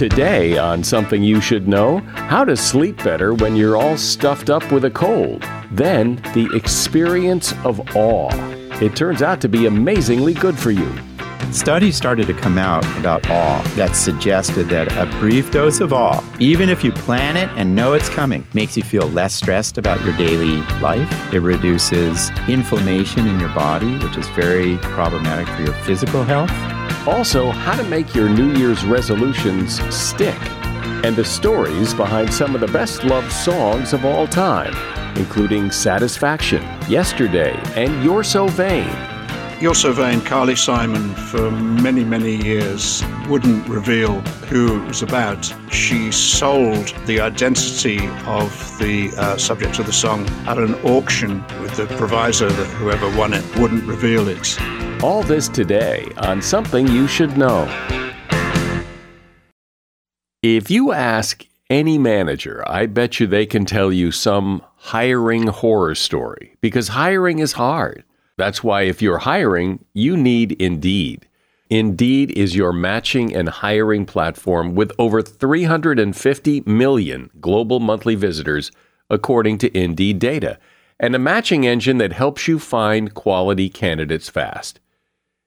Today, on Something You Should Know, how to sleep better when you're all stuffed up with a cold. Then, the experience of awe. It turns out to be amazingly good for you. Studies started to come out about awe that suggested that a brief dose of awe, even if you plan it and know it's coming, makes you feel less stressed about your daily life. It reduces inflammation in your body, which is very problematic for your physical health. Also, how to make your New Year's resolutions stick, and the stories behind some of the best loved songs of all time, including Satisfaction, Yesterday, and You're So Vain. You're So Vain, Carly Simon, for many, many years, wouldn't reveal who it was about. She sold the identity of the uh, subject of the song at an auction with the proviso that whoever won it wouldn't reveal it. All this today on Something You Should Know. If you ask any manager, I bet you they can tell you some hiring horror story because hiring is hard. That's why if you're hiring, you need Indeed. Indeed is your matching and hiring platform with over 350 million global monthly visitors, according to Indeed data, and a matching engine that helps you find quality candidates fast.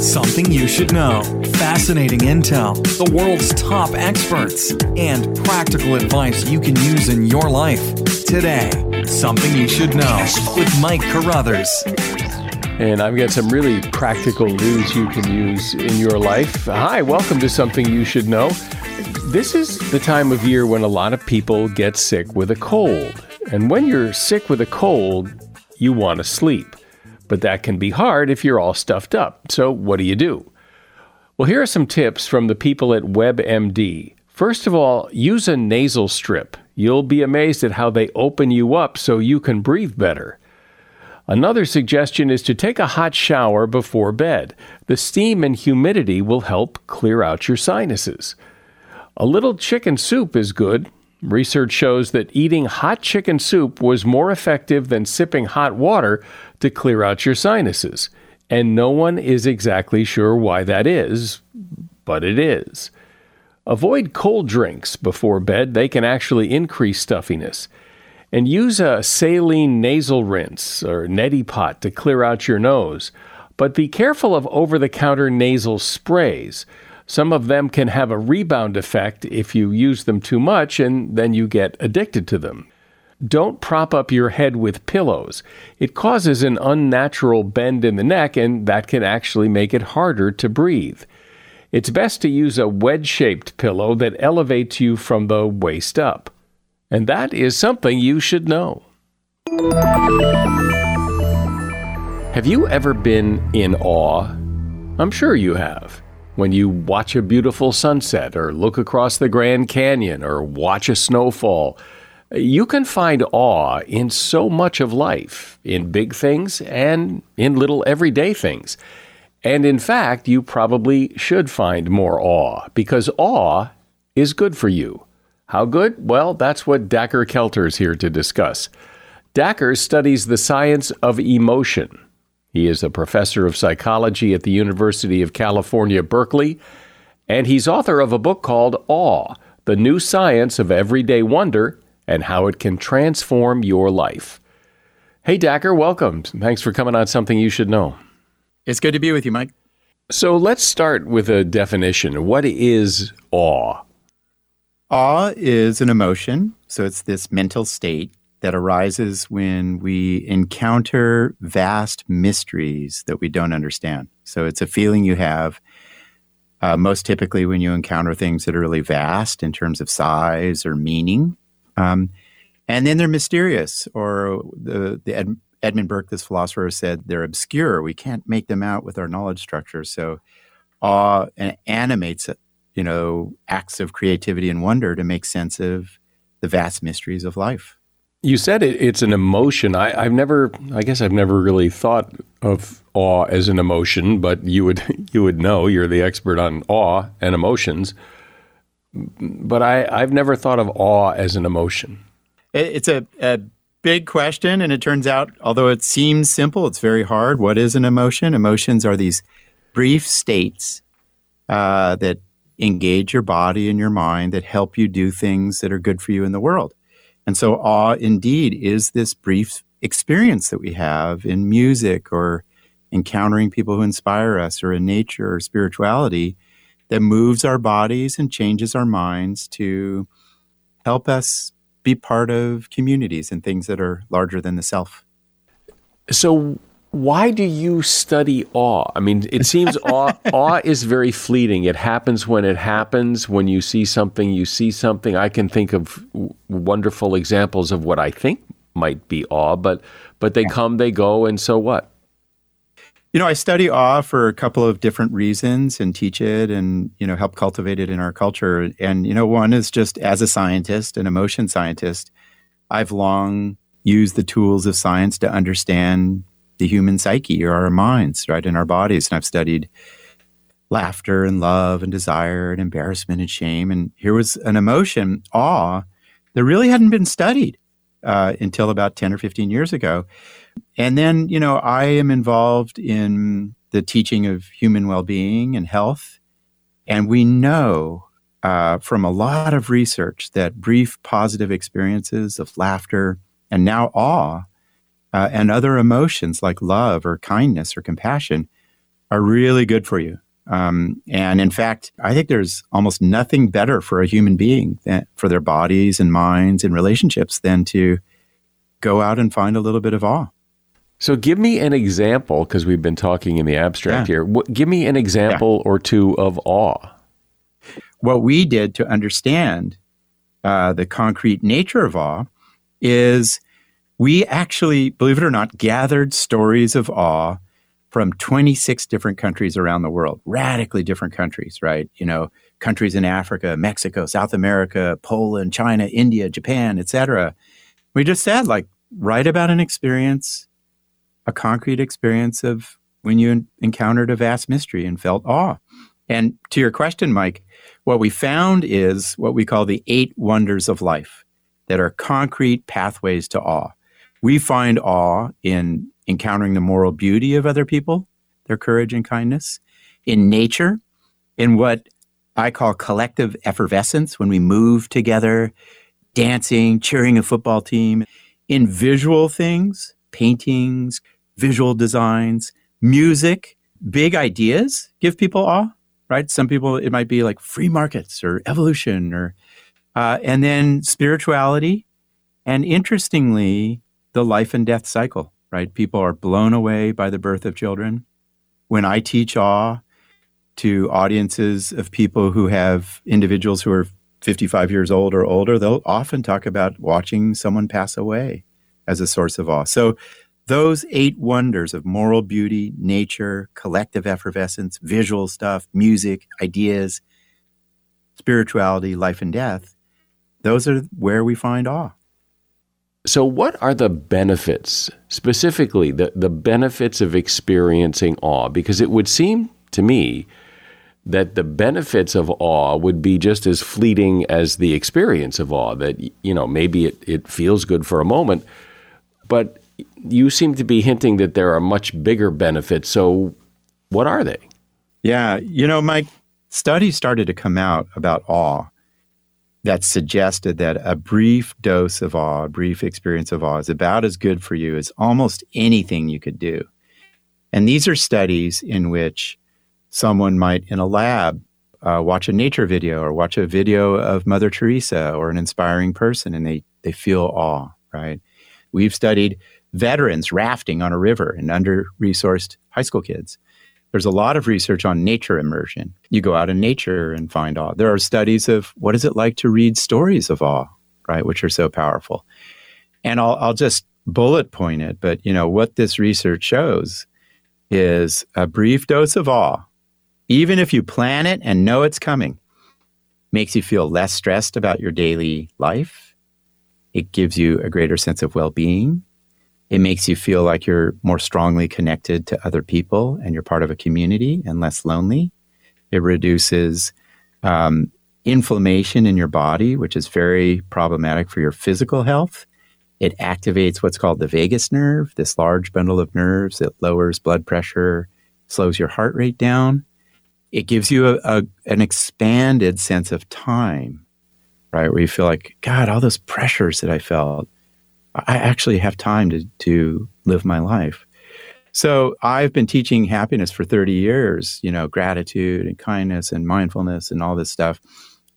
Something you should know. Fascinating intel, the world's top experts, and practical advice you can use in your life. Today, Something You Should Know with Mike Carruthers. And I've got some really practical news you can use in your life. Hi, welcome to Something You Should Know. This is the time of year when a lot of people get sick with a cold. And when you're sick with a cold, you want to sleep. But that can be hard if you're all stuffed up. So, what do you do? Well, here are some tips from the people at WebMD. First of all, use a nasal strip. You'll be amazed at how they open you up so you can breathe better. Another suggestion is to take a hot shower before bed. The steam and humidity will help clear out your sinuses. A little chicken soup is good. Research shows that eating hot chicken soup was more effective than sipping hot water to clear out your sinuses. And no one is exactly sure why that is, but it is. Avoid cold drinks before bed, they can actually increase stuffiness. And use a saline nasal rinse or neti pot to clear out your nose. But be careful of over the counter nasal sprays. Some of them can have a rebound effect if you use them too much and then you get addicted to them. Don't prop up your head with pillows. It causes an unnatural bend in the neck, and that can actually make it harder to breathe. It's best to use a wedge shaped pillow that elevates you from the waist up. And that is something you should know. Have you ever been in awe? I'm sure you have. When you watch a beautiful sunset, or look across the Grand Canyon, or watch a snowfall, you can find awe in so much of life, in big things and in little everyday things. And in fact, you probably should find more awe because awe is good for you. How good? Well, that's what Dacher Keltner is here to discuss. Dacher studies the science of emotion. He is a professor of psychology at the University of California, Berkeley, and he's author of a book called Awe The New Science of Everyday Wonder and How It Can Transform Your Life. Hey, Dacher, welcome. Thanks for coming on Something You Should Know. It's good to be with you, Mike. So let's start with a definition. What is awe? Awe is an emotion. So it's this mental state that arises when we encounter vast mysteries that we don't understand. So it's a feeling you have uh, most typically when you encounter things that are really vast in terms of size or meaning. Um, and then they're mysterious, or the, the Ed, Edmund Burke, this philosopher, said they're obscure. We can't make them out with our knowledge structure. So awe animates, you know, acts of creativity and wonder to make sense of the vast mysteries of life. You said it, it's an emotion. I, have never, I guess, I've never really thought of awe as an emotion, but you would, you would know. You're the expert on awe and emotions. But I, I've never thought of awe as an emotion. It's a, a big question, and it turns out, although it seems simple, it's very hard. What is an emotion? Emotions are these brief states uh, that engage your body and your mind that help you do things that are good for you in the world. And so, awe indeed is this brief experience that we have in music or encountering people who inspire us or in nature or spirituality that moves our bodies and changes our minds to help us be part of communities and things that are larger than the self. So, why do you study awe? I mean, it seems awe, awe is very fleeting. It happens when it happens. When you see something, you see something. I can think of wonderful examples of what I think might be awe, but but they come, they go, and so what? You know, I study awe for a couple of different reasons and teach it and, you know, help cultivate it in our culture. And, you know, one is just as a scientist, an emotion scientist, I've long used the tools of science to understand the human psyche or our minds, right, in our bodies. And I've studied laughter and love and desire and embarrassment and shame. And here was an emotion, awe, that really hadn't been studied uh, until about 10 or 15 years ago. And then, you know, I am involved in the teaching of human well being and health. And we know uh, from a lot of research that brief positive experiences of laughter and now awe uh, and other emotions like love or kindness or compassion are really good for you. Um, and in fact, I think there's almost nothing better for a human being than, for their bodies and minds and relationships than to go out and find a little bit of awe. So, give me an example because we've been talking in the abstract yeah. here. What, give me an example yeah. or two of awe. What we did to understand uh, the concrete nature of awe is we actually, believe it or not, gathered stories of awe from 26 different countries around the world, radically different countries, right? You know, countries in Africa, Mexico, South America, Poland, China, India, Japan, etc. We just said, like, write about an experience, a concrete experience of when you encountered a vast mystery and felt awe. And to your question, Mike, what we found is what we call the eight wonders of life that are concrete pathways to awe. We find awe in encountering the moral beauty of other people, their courage and kindness, in nature, in what I call collective effervescence when we move together, dancing, cheering a football team, in visual things, paintings, visual designs, music, big ideas give people awe, right? Some people, it might be like free markets or evolution or, uh, and then spirituality. And interestingly, the life and death cycle, right? People are blown away by the birth of children. When I teach awe to audiences of people who have individuals who are 55 years old or older, they'll often talk about watching someone pass away as a source of awe. So, those eight wonders of moral beauty, nature, collective effervescence, visual stuff, music, ideas, spirituality, life and death, those are where we find awe. So, what are the benefits, specifically the, the benefits of experiencing awe? Because it would seem to me that the benefits of awe would be just as fleeting as the experience of awe, that, you know, maybe it, it feels good for a moment, but you seem to be hinting that there are much bigger benefits. So, what are they? Yeah, you know, Mike, studies started to come out about awe that suggested that a brief dose of awe, a brief experience of awe, is about as good for you as almost anything you could do. And these are studies in which someone might, in a lab, uh, watch a nature video or watch a video of Mother Teresa or an inspiring person and they, they feel awe, right? We've studied veterans rafting on a river and under resourced high school kids. There's a lot of research on nature immersion. You go out in nature and find awe. There are studies of what is it like to read stories of awe, right, which are so powerful. And I'll, I'll just bullet point it, but you know what this research shows is a brief dose of awe, even if you plan it and know it's coming, makes you feel less stressed about your daily life. It gives you a greater sense of well-being. It makes you feel like you're more strongly connected to other people and you're part of a community and less lonely. It reduces um, inflammation in your body, which is very problematic for your physical health. It activates what's called the vagus nerve, this large bundle of nerves that lowers blood pressure, slows your heart rate down. It gives you a, a, an expanded sense of time, right? Where you feel like, God, all those pressures that I felt, I actually have time to, to live my life. So I've been teaching happiness for 30 years, you know, gratitude and kindness and mindfulness and all this stuff.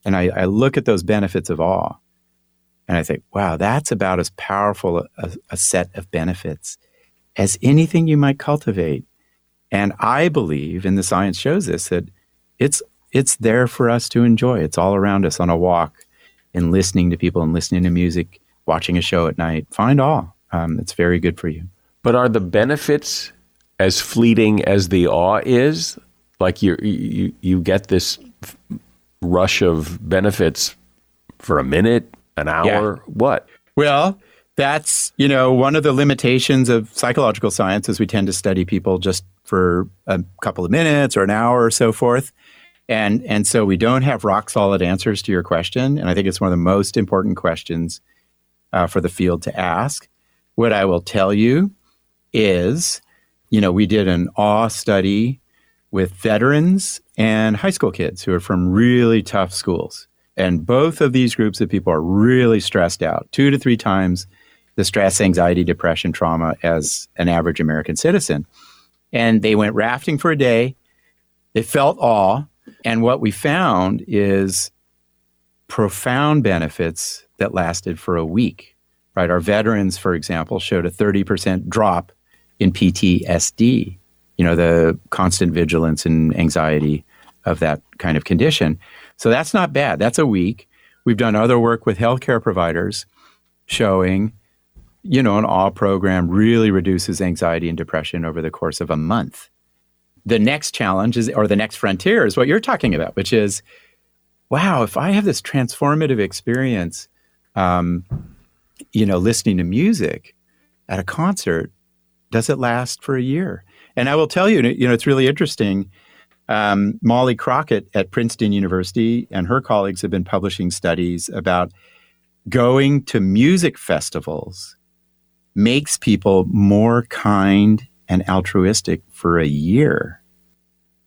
And I, I look at those benefits of awe and I think, wow, that's about as powerful a, a set of benefits as anything you might cultivate. And I believe, and the science shows this, that it's it's there for us to enjoy. It's all around us on a walk, and listening to people, and listening to music, watching a show at night. Find awe. Um, it's very good for you. But are the benefits as fleeting as the awe is? Like you you you get this rush of benefits for a minute, an hour, yeah. what? Well, that's you know one of the limitations of psychological science is we tend to study people just for a couple of minutes or an hour or so forth and and so we don't have rock solid answers to your question and i think it's one of the most important questions uh, for the field to ask what i will tell you is you know we did an awe study with veterans and high school kids who are from really tough schools and both of these groups of people are really stressed out, two to three times the stress, anxiety, depression, trauma as an average American citizen. And they went rafting for a day. They felt awe. And what we found is profound benefits that lasted for a week. Right? Our veterans, for example, showed a 30% drop in PTSD, you know, the constant vigilance and anxiety of that kind of condition. So that's not bad. That's a week. We've done other work with healthcare providers showing, you know, an awe program really reduces anxiety and depression over the course of a month. The next challenge is, or the next frontier is what you're talking about, which is, wow, if I have this transformative experience, um, you know, listening to music at a concert, does it last for a year? And I will tell you, you know, it's really interesting um, Molly Crockett at Princeton University and her colleagues have been publishing studies about going to music festivals makes people more kind and altruistic for a year.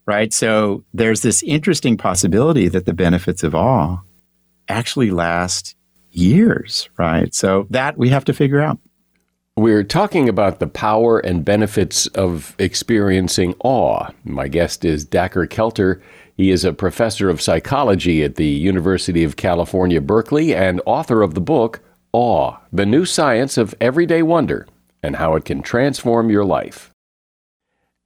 Right? So there's this interesting possibility that the benefits of awe actually last years, right? So that we have to figure out. We're talking about the power and benefits of experiencing awe. My guest is Dacher Keltner. He is a professor of psychology at the University of California, Berkeley, and author of the book Awe The New Science of Everyday Wonder and How It Can Transform Your Life.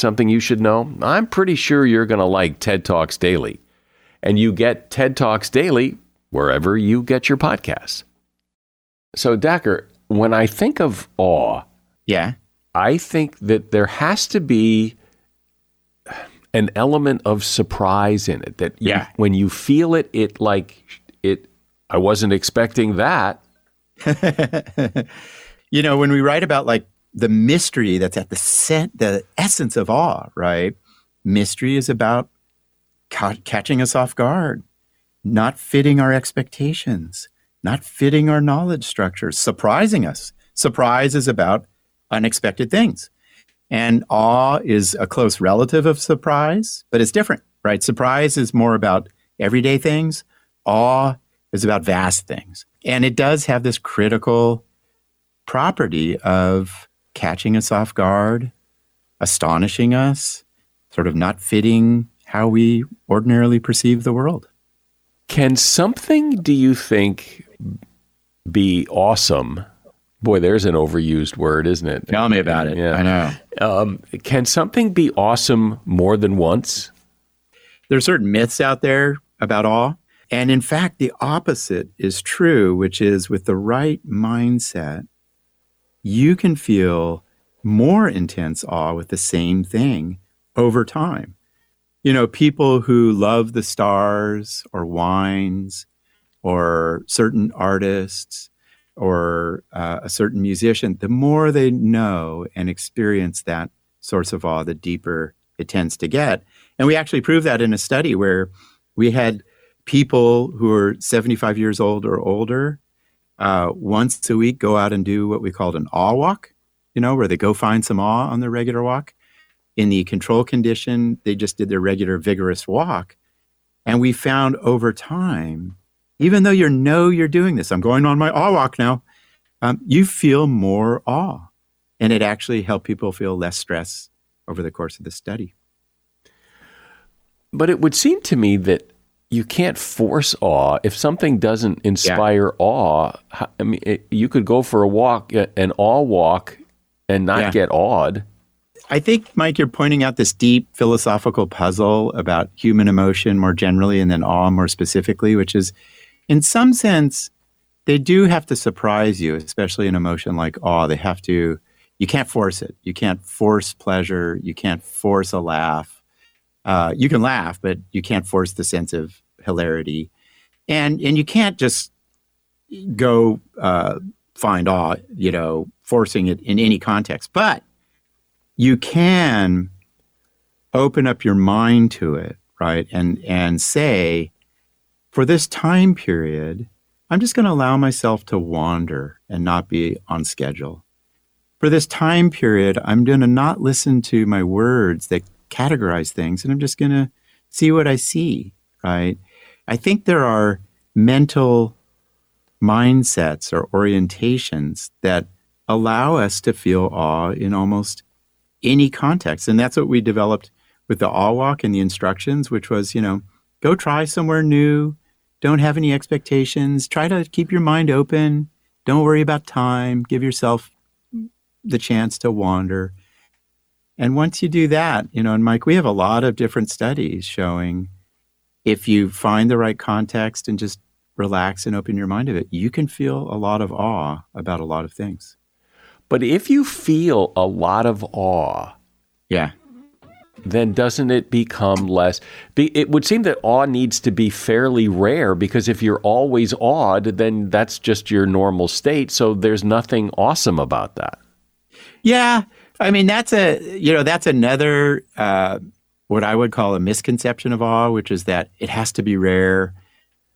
something you should know, I'm pretty sure you're going to like TED Talks Daily. And you get TED Talks Daily wherever you get your podcasts. So, Dacher, when I think of awe, Yeah. I think that there has to be an element of surprise in it. That you- Yeah. when you feel it, it like it. I wasn't expecting that. you know, when we write about like the mystery that's at the cent- the essence of awe, right? Mystery is about ca- catching us off guard, not fitting our expectations, not fitting our knowledge structures, surprising us. Surprise is about unexpected things. And awe is a close relative of surprise, but it's different, right? Surprise is more about everyday things. Awe is about vast things. And it does have this critical property of catching us off guard, astonishing us, sort of not fitting how we ordinarily perceive the world. Can something, do you think, be awesome? Boy, there's an overused word, isn't it? Tell me about it. Yeah. I know. Um, can something be awesome more than once? There are certain myths out there about awe. And in fact, the opposite is true, which is with the right mindset, you can feel more intense awe with the same thing over time. You know, people who love the stars or wines or certain artists or uh, a certain musician, the more they know and experience that source of awe, the deeper it tends to get. And we actually proved that in a study where we had people who are 75 years old or older uh, once a week go out and do what we called an awe walk, you know, where they go find some awe on their regular walk. In the control condition, they just did their regular vigorous walk. And we found over time, even though you know you're doing this, I'm going on my awe walk now, um, you feel more awe. And it actually helped people feel less stress over the course of the study. But it would seem to me that you can't force awe. If something doesn't inspire awe, I mean, it, you could go for a walk, uh, an awe walk, and not Yeah. get awed. I think, Mike, you're pointing out this deep philosophical puzzle about human emotion more generally and then awe more specifically, which is, in some sense, they do have to surprise you, especially an emotion like awe. They have to, you can't force it. You can't force pleasure. You can't force a laugh. Uh, you can laugh, but you can't force the sense of hilarity. And, and you can't just go uh, find awe, you know, forcing it in any context. But you can open up your mind to it, right? And and say, for this time period, I'm just going to allow myself to wander and not be on schedule. For this time period, I'm going to not listen to my words that categorize things, and I'm just going to see what I see, right? I think there are mental mindsets or orientations that allow us to feel awe in almost any context. And that's what we developed with the awe walk and the instructions, which was, you know, go try somewhere new. Don't have any expectations. Try to keep your mind open. Don't worry about time. Give yourself the chance to wander. And once you do that, you know, and Mike, we have a lot of different studies showing if you find the right context and just relax and open your mind to it, you can feel a lot of awe about a lot of things. But if you feel a lot of awe, Yeah. then doesn't it become less? Be, it would seem that awe needs to be fairly rare because if you're always awed, then that's just your normal state. So there's nothing awesome about that. Yeah, I mean that's a you know that's another uh, what I would call a misconception of awe, which is that it has to be rare.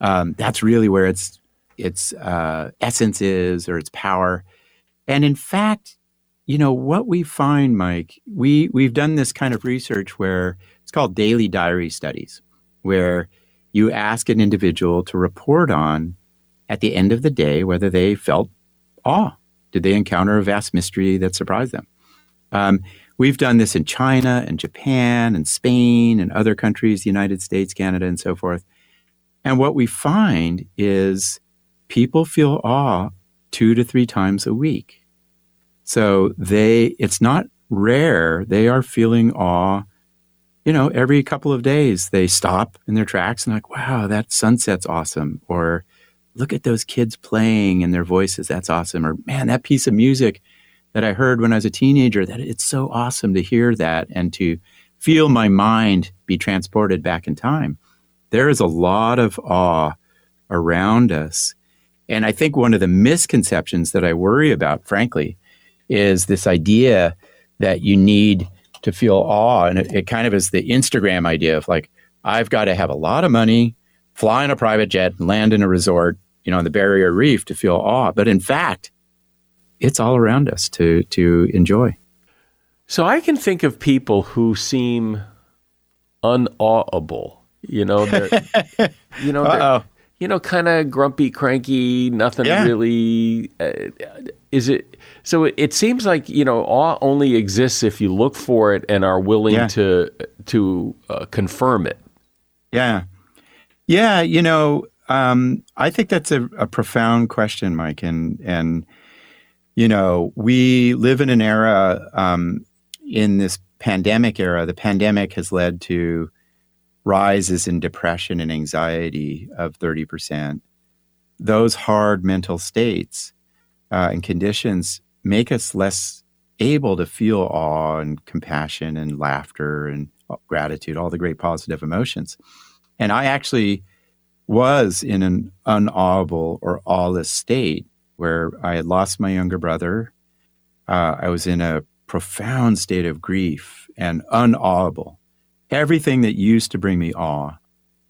Um, that's really where its its uh, essence is or its power. And in fact, you know what we find, Mike, we we've done this kind of research where it's called daily diary studies, where you ask an individual to report on at the end of the day whether they felt awe. Did they encounter a vast mystery that surprised them? Um, we've done this in China and Japan and Spain and other countries, the United States, Canada, and so forth. And what we find is people feel awe two to three times a week. So they, it's not rare. They are feeling awe, you know, every couple of days. They stop in their tracks and like, wow, that sunset's awesome. Or look at those kids playing and their voices. That's awesome. Or, man, that piece of music that I heard when I was a teenager, that it's so awesome to hear that and to feel my mind be transported back in time. There is a lot of awe around us. And I think one of the misconceptions that I worry about, frankly, is this idea that you need to feel awe. And it, it kind of is the Instagram idea of like, I've got to have a lot of money, fly in a private jet, land in a resort, you know, on the Barrier Reef to feel awe. But in fact, it's all around us to to enjoy. So I can think of people who seem unawable. You know, you know, you know, kind of grumpy, cranky, nothing yeah. really. Uh, is it? So it, it, seems like you know, awe only exists if you look for it and are willing yeah. to to uh, confirm it. Yeah, yeah. You know, um, I think that's a, a, profound question, Mike, and and you know, we live in an era um, in this pandemic era. The pandemic has led to rises in depression and anxiety of 30%. Those hard mental states uh, and conditions make us less able to feel awe and compassion and laughter and gratitude, all the great positive emotions. And I actually was in an unawable or aweless state where I had lost my younger brother. Uh, I was in a profound state of grief and unawable everything that used to bring me awe,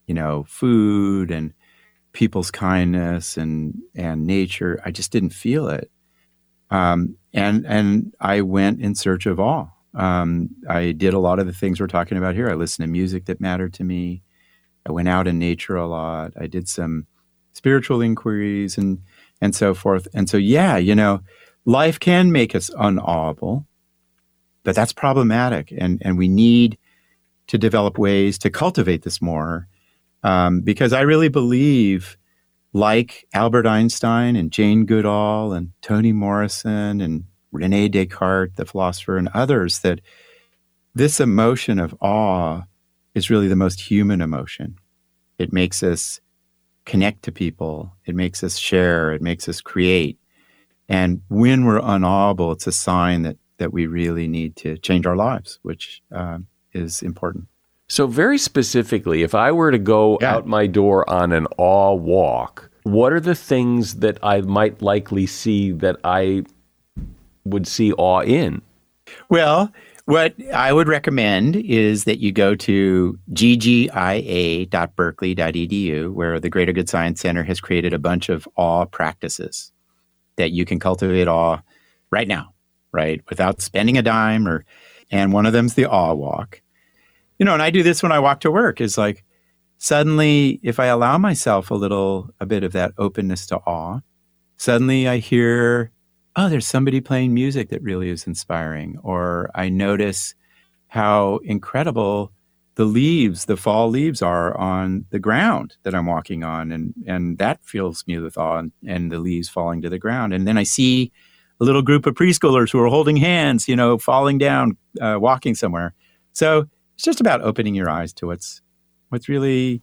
you know, food and people's kindness and and nature, I just didn't feel it. Um, and and I went in search of awe. Um, I did a lot of the things we're talking about here. I listened to music that mattered to me. I went out in nature a lot. I did some spiritual inquiries and and so forth. And so, yeah, you know, life can make us unawable, but that's problematic. And and we need to develop ways to cultivate this more. Um, because I really believe, like Albert Einstein and Jane Goodall and Toni Morrison and Rene Descartes, the philosopher, and others, that this emotion of awe is really the most human emotion. It makes us connect to people, it makes us share, it makes us create. And when we're unawable, it's a sign that that we really need to change our lives, which um, is important. So, very specifically, if I were to go yeah. out my door on an awe walk, what are the things that I might likely see that I would see awe in? Well, what I would recommend is that you go to ggia.berkeley.edu, where the Greater Good Science Center has created a bunch of awe practices that you can cultivate awe right now, right? Without spending a dime or and one of them's the awe walk you know, and I do this when I walk to work is like suddenly if I allow myself a little a bit of that openness to awe, suddenly I hear, oh, there's somebody playing music that really is inspiring. Or I notice how incredible the leaves, the fall leaves are on the ground that I'm walking on. And, and that fills me with awe and, and the leaves falling to the ground. And then I see a little group of preschoolers who are holding hands, you know, falling down, uh, walking somewhere. So it's just about opening your eyes to what's what's really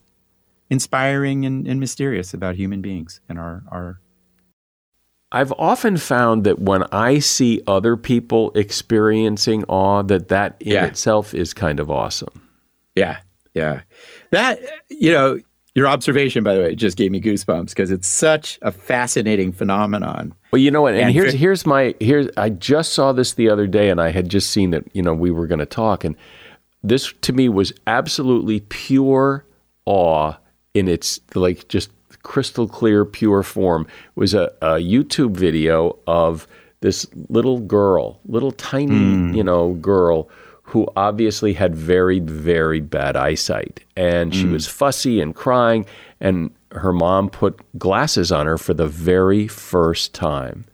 inspiring and, and mysterious about human beings and our our I've often found that when I see other people experiencing awe, that that in yeah. itself is kind of awesome. Yeah, yeah. That you know, your observation, by the way, just gave me goosebumps because it's such a fascinating phenomenon. Well, you know what? And, and here's here's my here's I just saw this the other day, and I had just seen that you know we were going to talk, and this to me was absolutely pure awe in its like just crystal clear pure form was a, a youtube video of this little girl little tiny mm. you know girl who obviously had very very bad eyesight and she mm. was fussy and crying and her mom put glasses on her for the very first time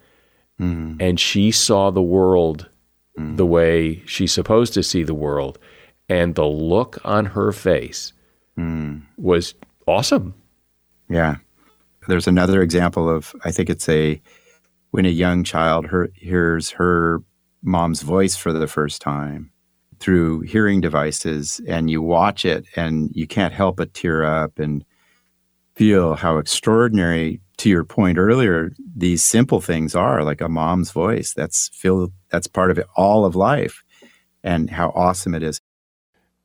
mm. and she saw the world hmm. the way she's supposed to see the world and the look on her face mm. was awesome. Yeah. There's another example of, I think it's a, when a young child her, hears her mom's voice for the first time through hearing devices and you watch it and you can't help but tear up and feel how extraordinary to your point earlier, these simple things are like a mom's voice. That's feel that's part of it, all of life, and how awesome it is.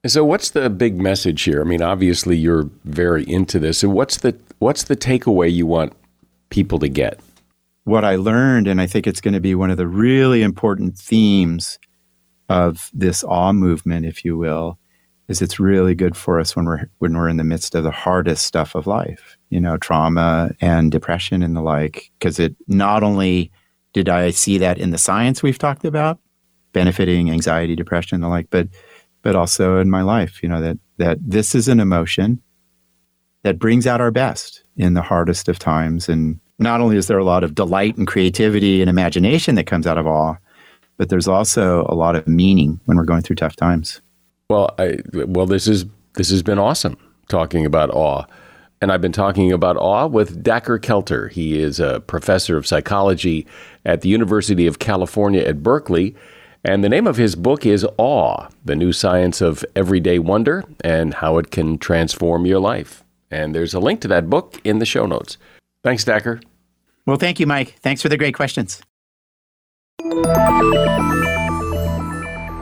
So, what's the big message here? I mean, obviously, you're very into this. So, what's the what's the takeaway you want people to get? What I learned, and I think it's going to be one of the really important themes of this awe movement, if you will, is it's really good for us when we're when we're in the midst of the hardest stuff of life, you know, trauma and depression and the like. Because it not only did I see that in the science we've talked about, benefiting anxiety, depression, and the like, but but also in my life, you know, that that this is an emotion that brings out our best in the hardest of times. And not only is there a lot of delight and creativity and imagination that comes out of awe, but there's also a lot of meaning when we're going through tough times. Well, I, well, this is this has been awesome talking about awe, and I've been talking about awe with Dacher Keltner. He is a professor of psychology at the University of California at Berkeley, and the name of his book is Awe: The New Science of Everyday Wonder and How It Can Transform Your Life. And there's a link to that book in the show notes. Thanks, Dacher. Well, thank you, Mike. Thanks for the great questions.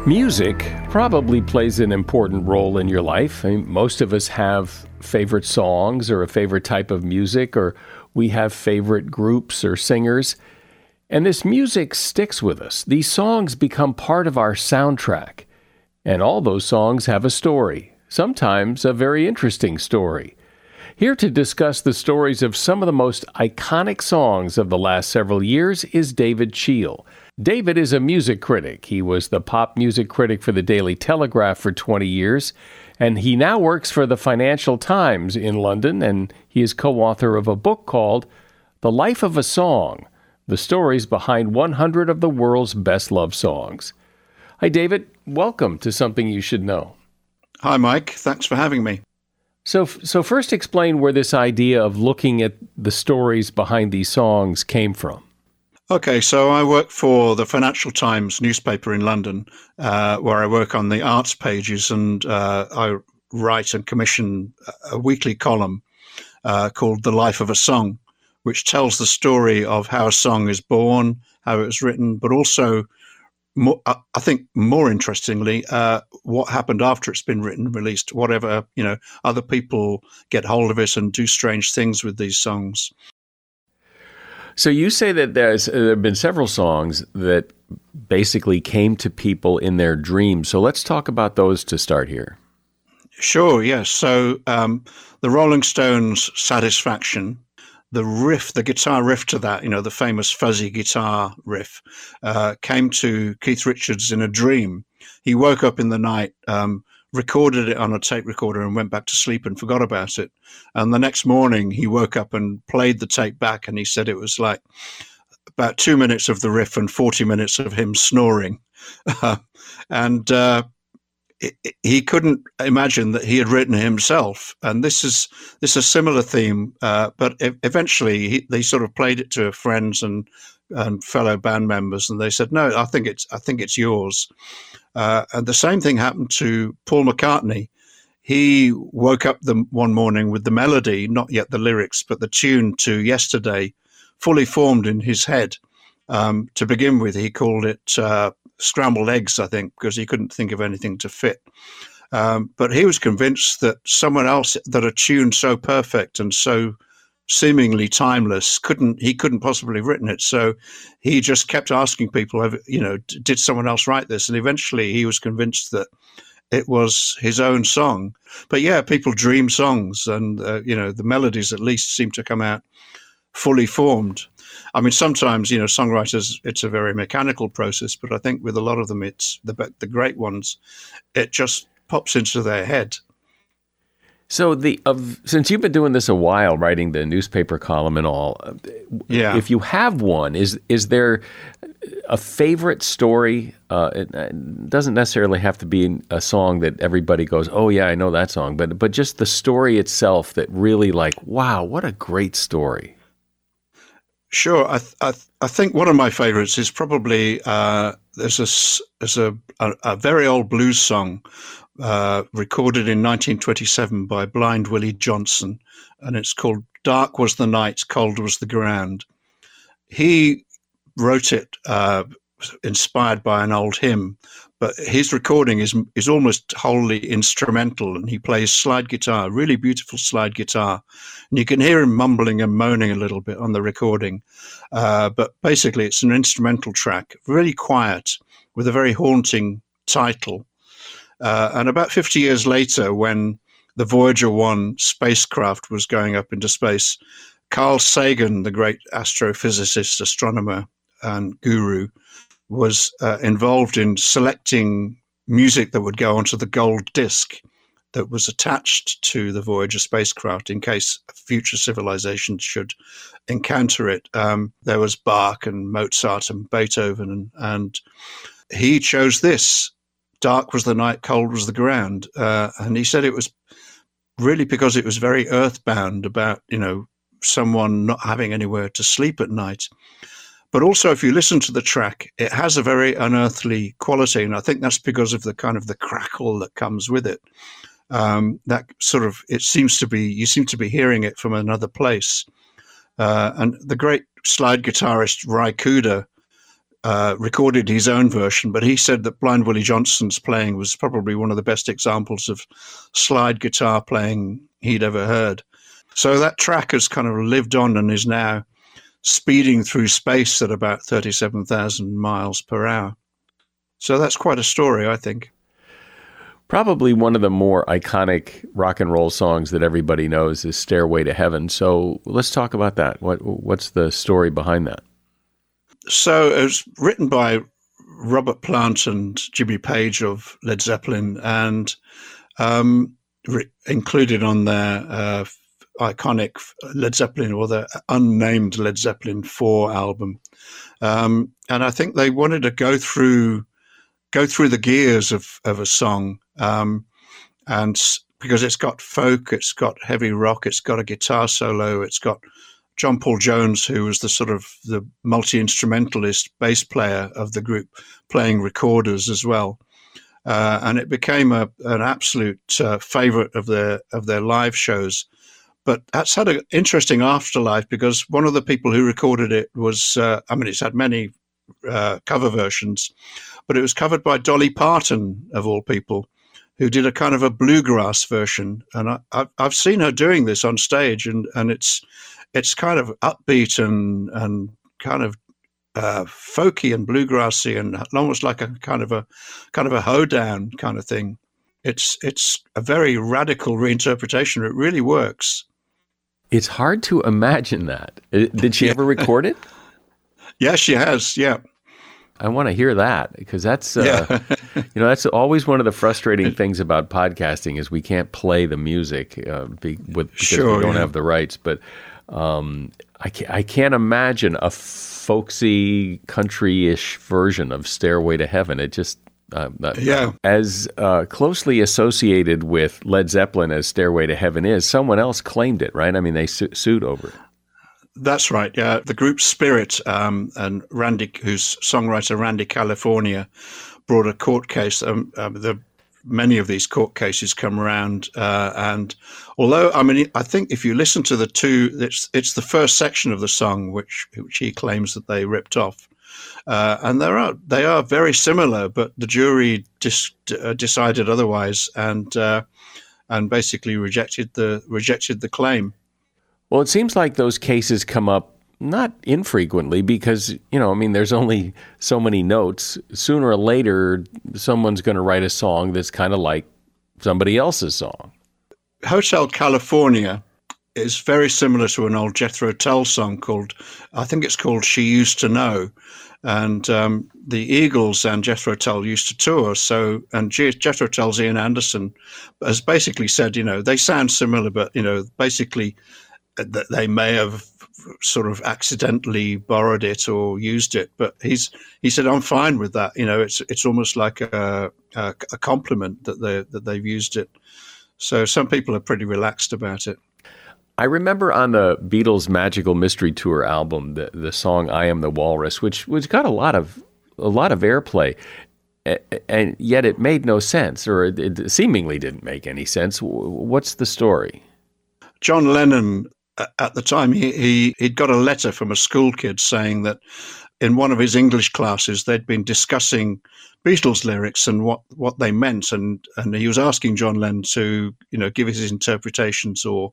Music probably plays an important role in your life. I mean, most of us have favorite songs or a favorite type of music, or we have favorite groups or singers. And this music sticks with us. These songs become part of our soundtrack. And all those songs have a story, sometimes a very interesting story. Here to discuss the stories of some of the most iconic songs of the last several years is David Cheal. David is a music critic. He was the pop music critic for the Daily Telegraph for 20 years, and he now works for the Financial Times in London, and he is co author of a book called The Life of a Song The Stories Behind 100 of the World's Best Love Songs. Hi, David. Welcome to Something You Should Know. Hi, Mike. Thanks for having me. So, so first explain where this idea of looking at the stories behind these songs came from. Okay, so I work for the Financial Times newspaper in London, uh, where I work on the arts pages, and uh, I write and commission a weekly column uh, called "The Life of a Song," which tells the story of how a song is born, how it was written, but also, more, I think, more interestingly, uh, what happened after it's been written, released, whatever you know, other people get hold of it and do strange things with these songs. So you say that there's uh, there have been several songs that basically came to people in their dreams. So let's talk about those to start here. Sure. Yes. So um, the Rolling Stones' "Satisfaction." The riff, the guitar riff to that, you know, the famous fuzzy guitar riff, uh, came to Keith Richards in a dream. He woke up in the night um, recorded it on a tape recorder and went back to sleep and forgot about it. And the next morning, he woke up and played the tape back, and he said it was like about two minutes of the riff and 40 minutes of him snoring. and uh, he couldn't imagine that he had written himself. And this is this is a similar theme, uh, but eventually he, they sort of played it to friends and and fellow band members, and they said, "No, I think it's I think it's yours." Uh, and the same thing happened to Paul McCartney. He woke up the one morning with the melody, not yet the lyrics, but the tune to "Yesterday," fully formed in his head. Um, to begin with, he called it uh, "Scrambled Eggs," I think, because he couldn't think of anything to fit. Um, but he was convinced that someone else that a tune so perfect and so seemingly timeless couldn't he couldn't possibly have written it. So he just kept asking people you know did someone else write this? And eventually he was convinced that it was his own song. But yeah people dream songs and uh, you know the melodies at least seem to come out fully formed i mean sometimes you know songwriters it's a very mechanical process but i think with a lot of them it's the the great ones it just pops into their head so the of since you've been doing this a while, writing the newspaper column and all, yeah. If you have one, is is there a favorite story? Uh, it, it, doesn't necessarily have to be a song that everybody goes, "Oh yeah, I know that song," but but just the story itself that really like, wow, what a great story. Sure, I th- I, th- I think one of my favorites is probably uh, there's a there's a, a, a very old blues song uh, recorded in 1927 by Blind Willie Johnson, and it's called Dark was the night, cold was the ground. He wrote it uh, inspired by an old hymn, but his recording is is almost wholly instrumental, and he plays slide guitar, really beautiful slide guitar, and you can hear him mumbling and moaning a little bit on the recording. Uh, but basically, it's an instrumental track, really quiet, with a very haunting title. Uh, and about 50 years later, when the Voyager 1 spacecraft was going up into space, Carl Sagan, the great astrophysicist, astronomer, and guru, was uh, involved in selecting music that would go onto the gold disc that was attached to the Voyager spacecraft in case future civilizations should encounter it. Um, there was Bach and Mozart and Beethoven, and, and, he chose this. Dark was the night, cold was the ground. Uh, and he said it was really because it was very earthbound about, you know, someone not having anywhere to sleep at night. But also, if you listen to the track, it has a very unearthly quality, and I think that's because of the kind of the crackle that comes with it. Um, that sort of it seems to be you seem to be hearing it from another place. Uh, and the great slide guitarist Ry Cooder uh, recorded his own version, but he said that Blind Willie Johnson's playing was probably one of the best examples of slide guitar playing he'd ever heard. So that track has kind of lived on and is now speeding through space at about 37,000 miles per hour. So that's quite a story, I think. Probably one of the more iconic rock and roll songs that everybody knows is Stairway to Heaven. So let's talk about that. What, what's the story behind that? So it was written by Robert Plant and Jimmy Page of Led Zeppelin and um, re- included on their uh, iconic Led Zeppelin or the unnamed Led Zeppelin 4 album. Um, and I think they wanted to go through go through the gears of, of a song. Um, and because it's got folk, it's got heavy rock, it's got a guitar solo, it's got John Paul Jones, who was the sort of the multi instrumentalist bass player of the group, playing recorders as well. Uh, and it became a, an absolute uh, favorite of their of their live shows. But that's had an interesting afterlife because one of the people who recorded it was, uh, I mean, it's had many uh, cover versions, but it was covered by Dolly Parton, of all people, who did a kind of a bluegrass version. And I, have seen her doing this on stage, and, and it's it's kind of upbeat and, and kind of uh, folky and bluegrassy and almost like a kind of a kind of a hoedown kind of thing. It's it's a very radical reinterpretation. It really works. It's hard to imagine that. Uh, did she ever record it? Yeah, she has. Yeah. I want to hear that because that's uh, yeah. you know that's always one of the frustrating things about podcasting is we can't play the music uh, be, with, because sure, we don't yeah. have the rights. But um, I can't, I can't imagine a folksy country-ish version of "Stairway to Heaven." It just uh, yeah. As uh, closely associated with Led Zeppelin as Stairway to Heaven is, someone else claimed it, right? I mean, they su- sued over it. That's right. Yeah, the group Spirit um, and Randy, whose songwriter Randy California, brought a court case. Um, uh, the many of these court cases come around, uh, and although I mean, I think if you listen to the two, it's it's the first section of the song which which he claims that they ripped off. Uh, and there are they are very similar, but the jury dis, uh, decided otherwise, and uh, and basically rejected the rejected the claim. Well, it seems like those cases come up not infrequently because you know, I mean, there's only so many notes. Sooner or later, someone's going to write a song that's kind of like somebody else's song. Hotel California is very similar to an old Jethro Tull song called, I think it's called "She Used to Know." And um, the Eagles and Jethro Tull used to tour. So, and Jethro Tull's Ian Anderson has basically said, you know, they sound similar, but, you know, basically uh, they may have sort of accidentally borrowed it or used it. But he's he said, I'm fine with that. You know, it's it's almost like a, a, a compliment that they that they've used it. So some people are pretty relaxed about it. I remember on the Beatles Magical Mystery Tour album, the the song "I Am the Walrus," which which got a lot of a lot of airplay, and yet it made no sense, or it seemingly didn't make any sense. What's the story? John Lennon at the time he, he he'd got a letter from a school kid saying that in one of his English classes they'd been discussing Beatles lyrics and what, what they meant, and and he was asking John Lennon to you know give his interpretations or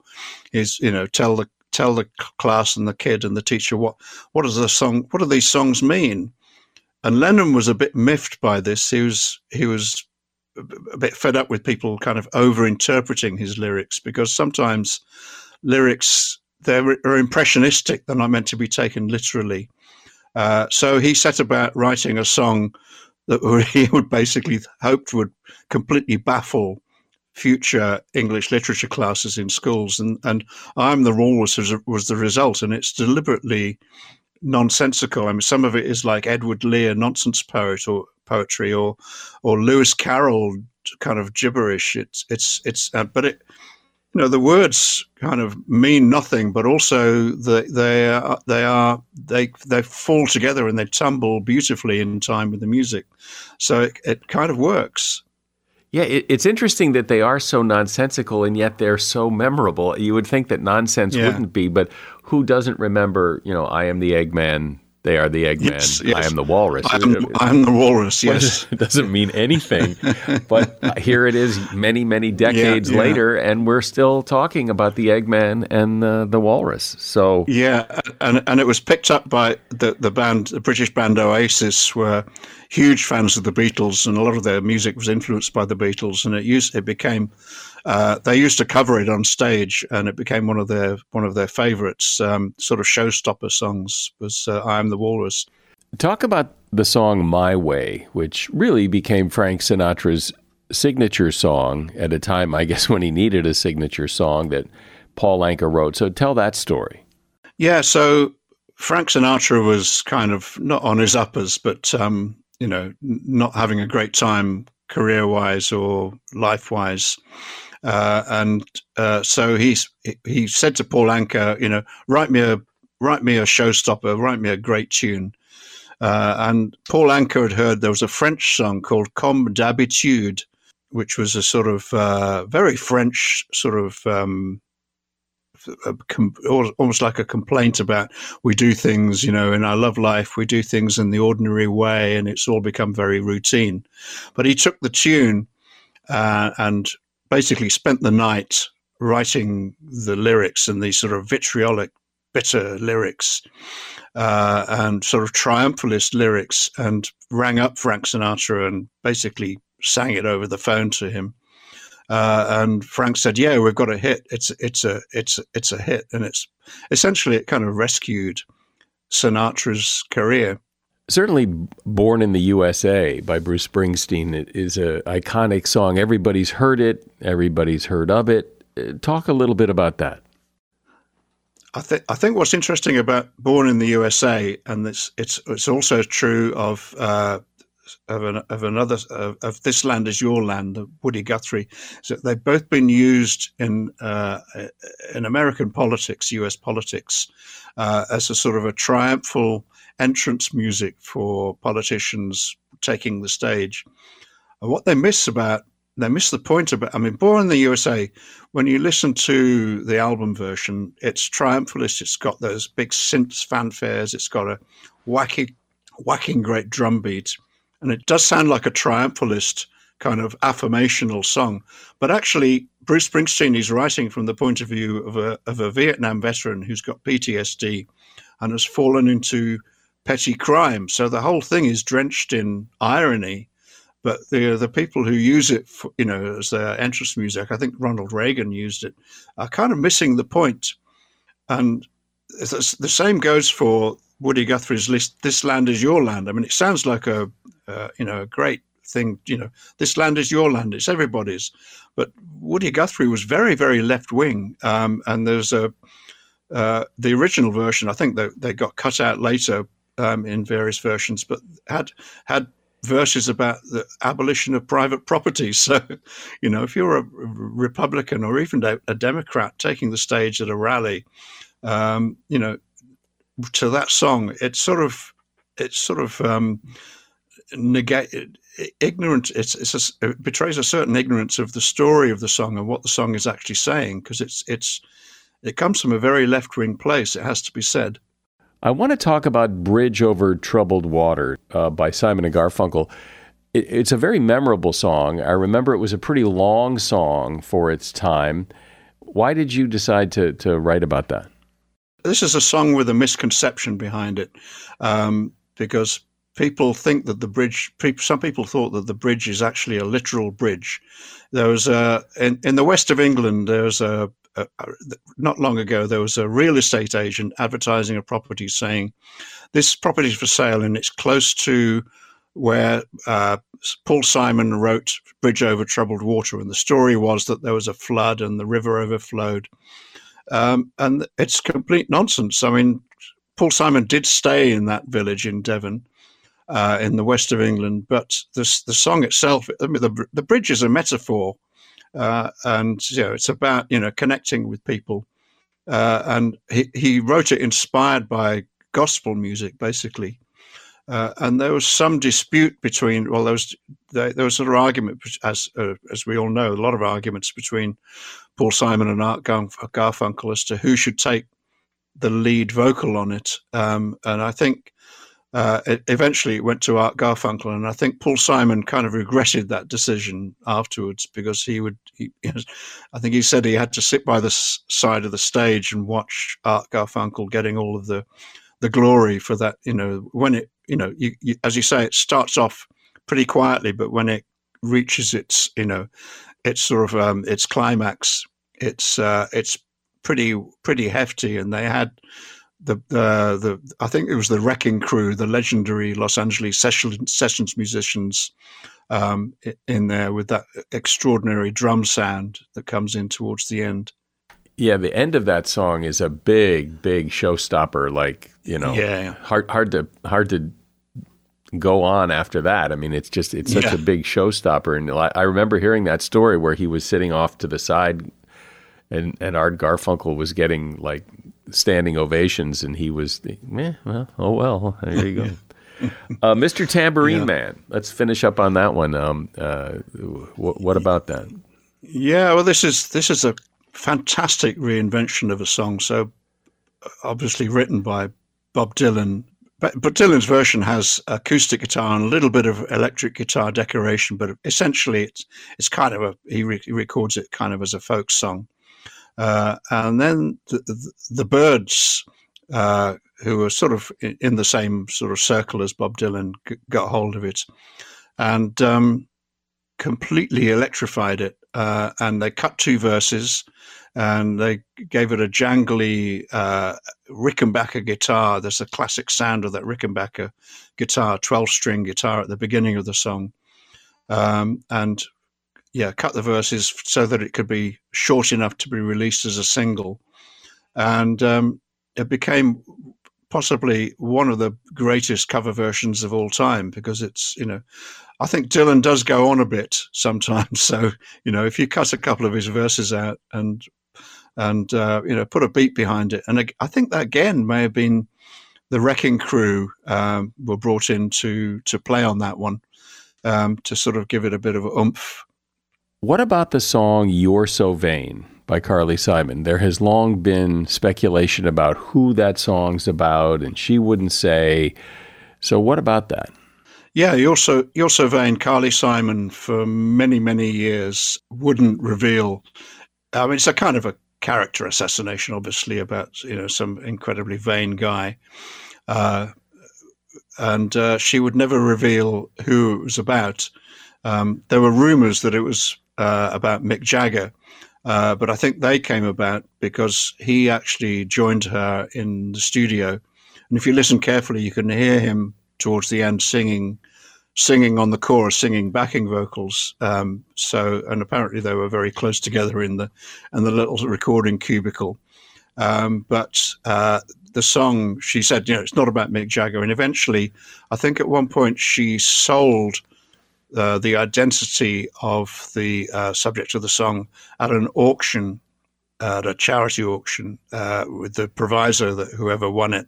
his you know tell the tell the class and the kid and the teacher what what does the song what do these songs mean, and Lennon was a bit miffed by this. He was he was a bit fed up with people kind of over interpreting his lyrics because sometimes lyrics they're, are impressionistic. They're not meant to be taken literally. Uh, so he set about writing a song that he would basically hoped would completely baffle future English literature classes in schools, and and I'm the Walrus was, was the result, and it's deliberately nonsensical. I mean, some of it is like Edward Lear nonsense poet or poetry, or or Lewis Carroll kind of gibberish. It's it's it's, uh, but it you know the words kind of mean nothing, but also the, they are, they are they they fall together and they tumble beautifully in time with the music, so it, it kind of works. Yeah, it, it's interesting that they are so nonsensical and yet they're so memorable. You would think that nonsense yeah. wouldn't be, but who doesn't remember? You know, I am the Eggman they are the Eggman. Yes, yes. I am the walrus. I'm, I'm the walrus. Yes, it doesn't mean anything, but here it is, many many decades yeah, yeah. later, and we're still talking about the Eggman and the, the walrus. So yeah, and and it was picked up by the the band, the British band Oasis, were huge fans of the Beatles, and a lot of their music was influenced by the Beatles, and it used it became uh, they used to cover it on stage, and it became one of their one of their favourites, um, sort of showstopper songs. Was uh, "I Am the Walrus." Talk about the song "My Way," which really became Frank Sinatra's signature song at a time, I guess, when he needed a signature song that Paul Anka wrote. So tell that story. Yeah, so Frank Sinatra was kind of not on his uppers, but um, you know, not having a great time career wise or life wise. Uh, and uh, so he's he said to Paul Anka, you know, write me a write me a showstopper, write me a great tune. Uh, and Paul Anka had heard there was a French song called Comme d'habitude, which was a sort of uh, very French sort of um, almost like a complaint about we do things, you know, in our love life, we do things in the ordinary way, and it's all become very routine. But he took the tune uh, and basically spent the night writing the lyrics and these sort of vitriolic, bitter lyrics uh, and sort of triumphalist lyrics and rang up Frank Sinatra and basically sang it over the phone to him. Uh, and Frank said, "Yeah, we've got a hit. It's it's a it's it's a hit, and it's essentially it kind of rescued Sinatra's career." Certainly born in the usa by bruce springsteen it is an iconic song. Everybody's heard it. Everybody's heard of it. Uh, talk a little bit about that. I think I think what's interesting about Born in the USA, and it's it's it's also true of uh, of, an, of another of, of, This Land Is Your Land, Woody Guthrie, that they've both been used in uh, in American politics, U.S. politics, uh, as a sort of a triumphal entrance music for politicians taking the stage. And what they miss about they miss the point about I mean, Born in the USA, when you listen to the album version, it's triumphalist, it's got those big synths fanfares, it's got a wacky whacking great drum beat. And it does sound like a triumphalist kind of affirmational song. But actually, Bruce Springsteen is writing from the point of view of a, of a Vietnam veteran who's got PTSD and has fallen into petty crime. So the whole thing is drenched in irony. But the the people who use it, for, you know, as their entrance music, I think Ronald Reagan used it, are kind of missing the point. And the same goes for Woody Guthrie's list. This land is your land. I mean, it sounds like a, uh, you know, a great thing. You know, this land is your land. It's everybody's. But Woody Guthrie was very, very left wing, um, and there's a uh, the original version. I think that they got cut out later um, in various versions, but had had verses about the abolition of private property. So, you know, if you're a Republican or even a Democrat taking the stage at a rally, um, you know, to that song, it's sort of it's sort of um, ignorant. It's, it's a, it betrays a certain ignorance of the story of the song and what the song is actually saying because it's it's it comes from a very left wing place, it has to be said. I want to talk about Bridge Over Troubled Water uh, by Simon and Garfunkel. It, it's a very memorable song. I remember it was a pretty long song for its time. Why did you decide to, to write about that? This is a song with a misconception behind it um, because people think that the bridge, some people thought that the bridge is actually a literal bridge. There was a, in, in the west of England, there was a, a, not long ago, there was a real estate agent advertising a property saying, this property is for sale and it's close to where uh, Paul Simon wrote Bridge Over Troubled Water. And the story was that there was a flood and the river overflowed. Um, and it's complete nonsense. I mean, Paul Simon did stay in that village in Devon uh, in the west of England. But this, the song itself, I mean, the, the bridge is a metaphor, uh, and you know, it's about you know connecting with people. Uh, and he, he wrote it inspired by gospel music, basically. Uh, and there was some dispute between. Well, there was there, there was sort of argument, as uh, as we all know, a lot of arguments between Paul Simon and Art Garfunkel as to who should take the lead vocal on it. Um, and I think uh, it, eventually it went to Art Garfunkel, and I think Paul Simon kind of regretted that decision afterwards because he would. He, I think he said he had to sit by the side of the stage and watch Art Garfunkel getting all of the the glory for that. You know, when it, you know, you, you, as you say, it starts off pretty quietly, but when it reaches its, you know, its sort of um, its climax, it's uh, it's pretty pretty hefty, and they had the uh, the I think it was the Wrecking Crew, the legendary Los Angeles session, sessions musicians, um, in there with that extraordinary drum sound that comes in towards the end. Yeah, the end of that song is a big, big showstopper. Like you know, yeah, hard hard to hard to go on after that. I mean, it's just it's such yeah. a big showstopper. And I remember hearing that story where he was sitting off to the side, and and Art Garfunkel was getting like standing ovations, and he was, eh, well, oh well, there you go. uh, Mr. Tambourine yeah. Man. Let's finish up on that one. Um, uh, wh- what about that? Yeah, well, this is this is a fantastic reinvention of a song. So, obviously written by Bob Dylan, but, but Dylan's version has acoustic guitar and a little bit of electric guitar decoration. But essentially, it's it's kind of a he, re- he records it kind of as a folk song. Uh, and then the, the, Byrds, uh, who were sort of in the same sort of circle as Bob Dylan, got hold of it and um, completely electrified it. Uh, and they cut two verses and they gave it a jangly uh, Rickenbacker guitar. There's a classic sound of that Rickenbacker guitar, 12 string guitar at the beginning of the song. Um, and yeah, cut the verses so that it could be short enough to be released as a single, and um, it became possibly one of the greatest cover versions of all time because it's you know I think Dylan does go on a bit sometimes. So you know if you cut a couple of his verses out and and uh, you know put a beat behind it, and I think that again may have been the Wrecking Crew um, were brought in to to play on that one um, to sort of give it a bit of oomph what about the song You're So Vain by Carly Simon? There has long been speculation about who that song's about, and she wouldn't say. So, what about that? Yeah, you're so you're so vain. Carly Simon for many many years wouldn't reveal. I mean, it's a kind of a character assassination, obviously, about you know some incredibly vain guy, uh, and uh, she would never reveal who it was about. Um, there were rumors that it was uh, about Mick Jagger. Uh, but I think they came about because he actually joined her in the studio. And if you listen carefully, you can hear him towards the end singing, singing on the chorus, singing backing vocals. Um, so, and apparently they were very close together in the in the little recording cubicle. Um, but uh, the song, she said, you know, it's not about Mick Jagger. And eventually, I think at one point she sold uh, the identity of the uh, subject of the song at an auction, at a charity auction, uh, with the proviso that whoever won it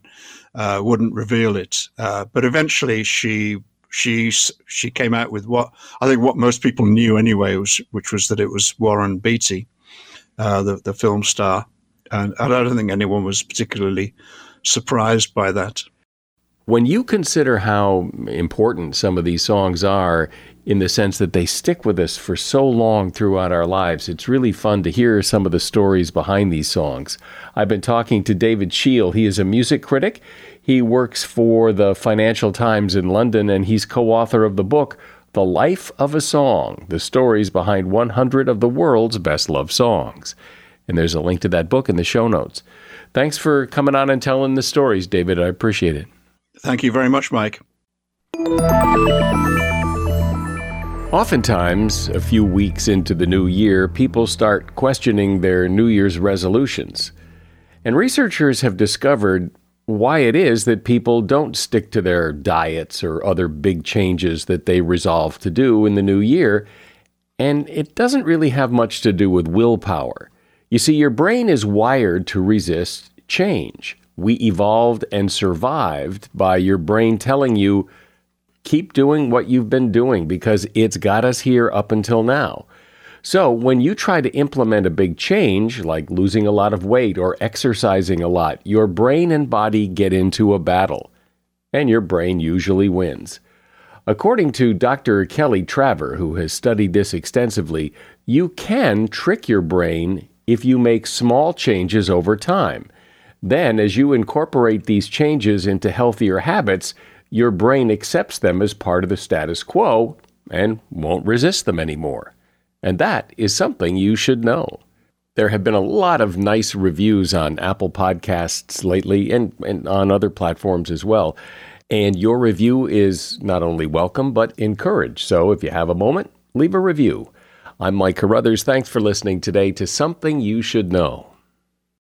uh, wouldn't reveal it. Uh, but eventually, she she she came out with what I think what most people knew anyway, was, which was that it was Warren Beatty, the the film star. And I don't think anyone was particularly surprised by that. When you consider how important some of these songs are, in the sense that they stick with us for so long throughout our lives, it's really fun to hear some of the stories behind these songs. I've been talking to David Cheal. He is a music critic. He works for the Financial Times in London, and he's co author of the book, The Life of a Song The Stories Behind 100 of the World's Best Loved Songs. And there's a link to that book in the show notes. Thanks for coming on and telling the stories, David. I appreciate it. Thank you very much, Mike. Oftentimes, a few weeks into the new year, people start questioning their New Year's resolutions. And researchers have discovered why it is that people don't stick to their diets or other big changes that they resolve to do in the new year. And it doesn't really have much to do with willpower. You see, your brain is wired to resist change. We evolved and survived by your brain telling you, keep doing what you've been doing because it's got us here up until now. So, when you try to implement a big change, like losing a lot of weight or exercising a lot, your brain and body get into a battle. And your brain usually wins. According to Dr. Kelly Traver, who has studied this extensively, you can trick your brain if you make small changes over time. Then, as you incorporate these changes into healthier habits, your brain accepts them as part of the status quo and won't resist them anymore. And that is something you should know. There have been a lot of nice reviews on Apple Podcasts lately and, and on other platforms as well. And your review is not only welcome, but encouraged. So if you have a moment, leave a review. I'm Mike Carruthers. Thanks for listening today to Something You Should Know.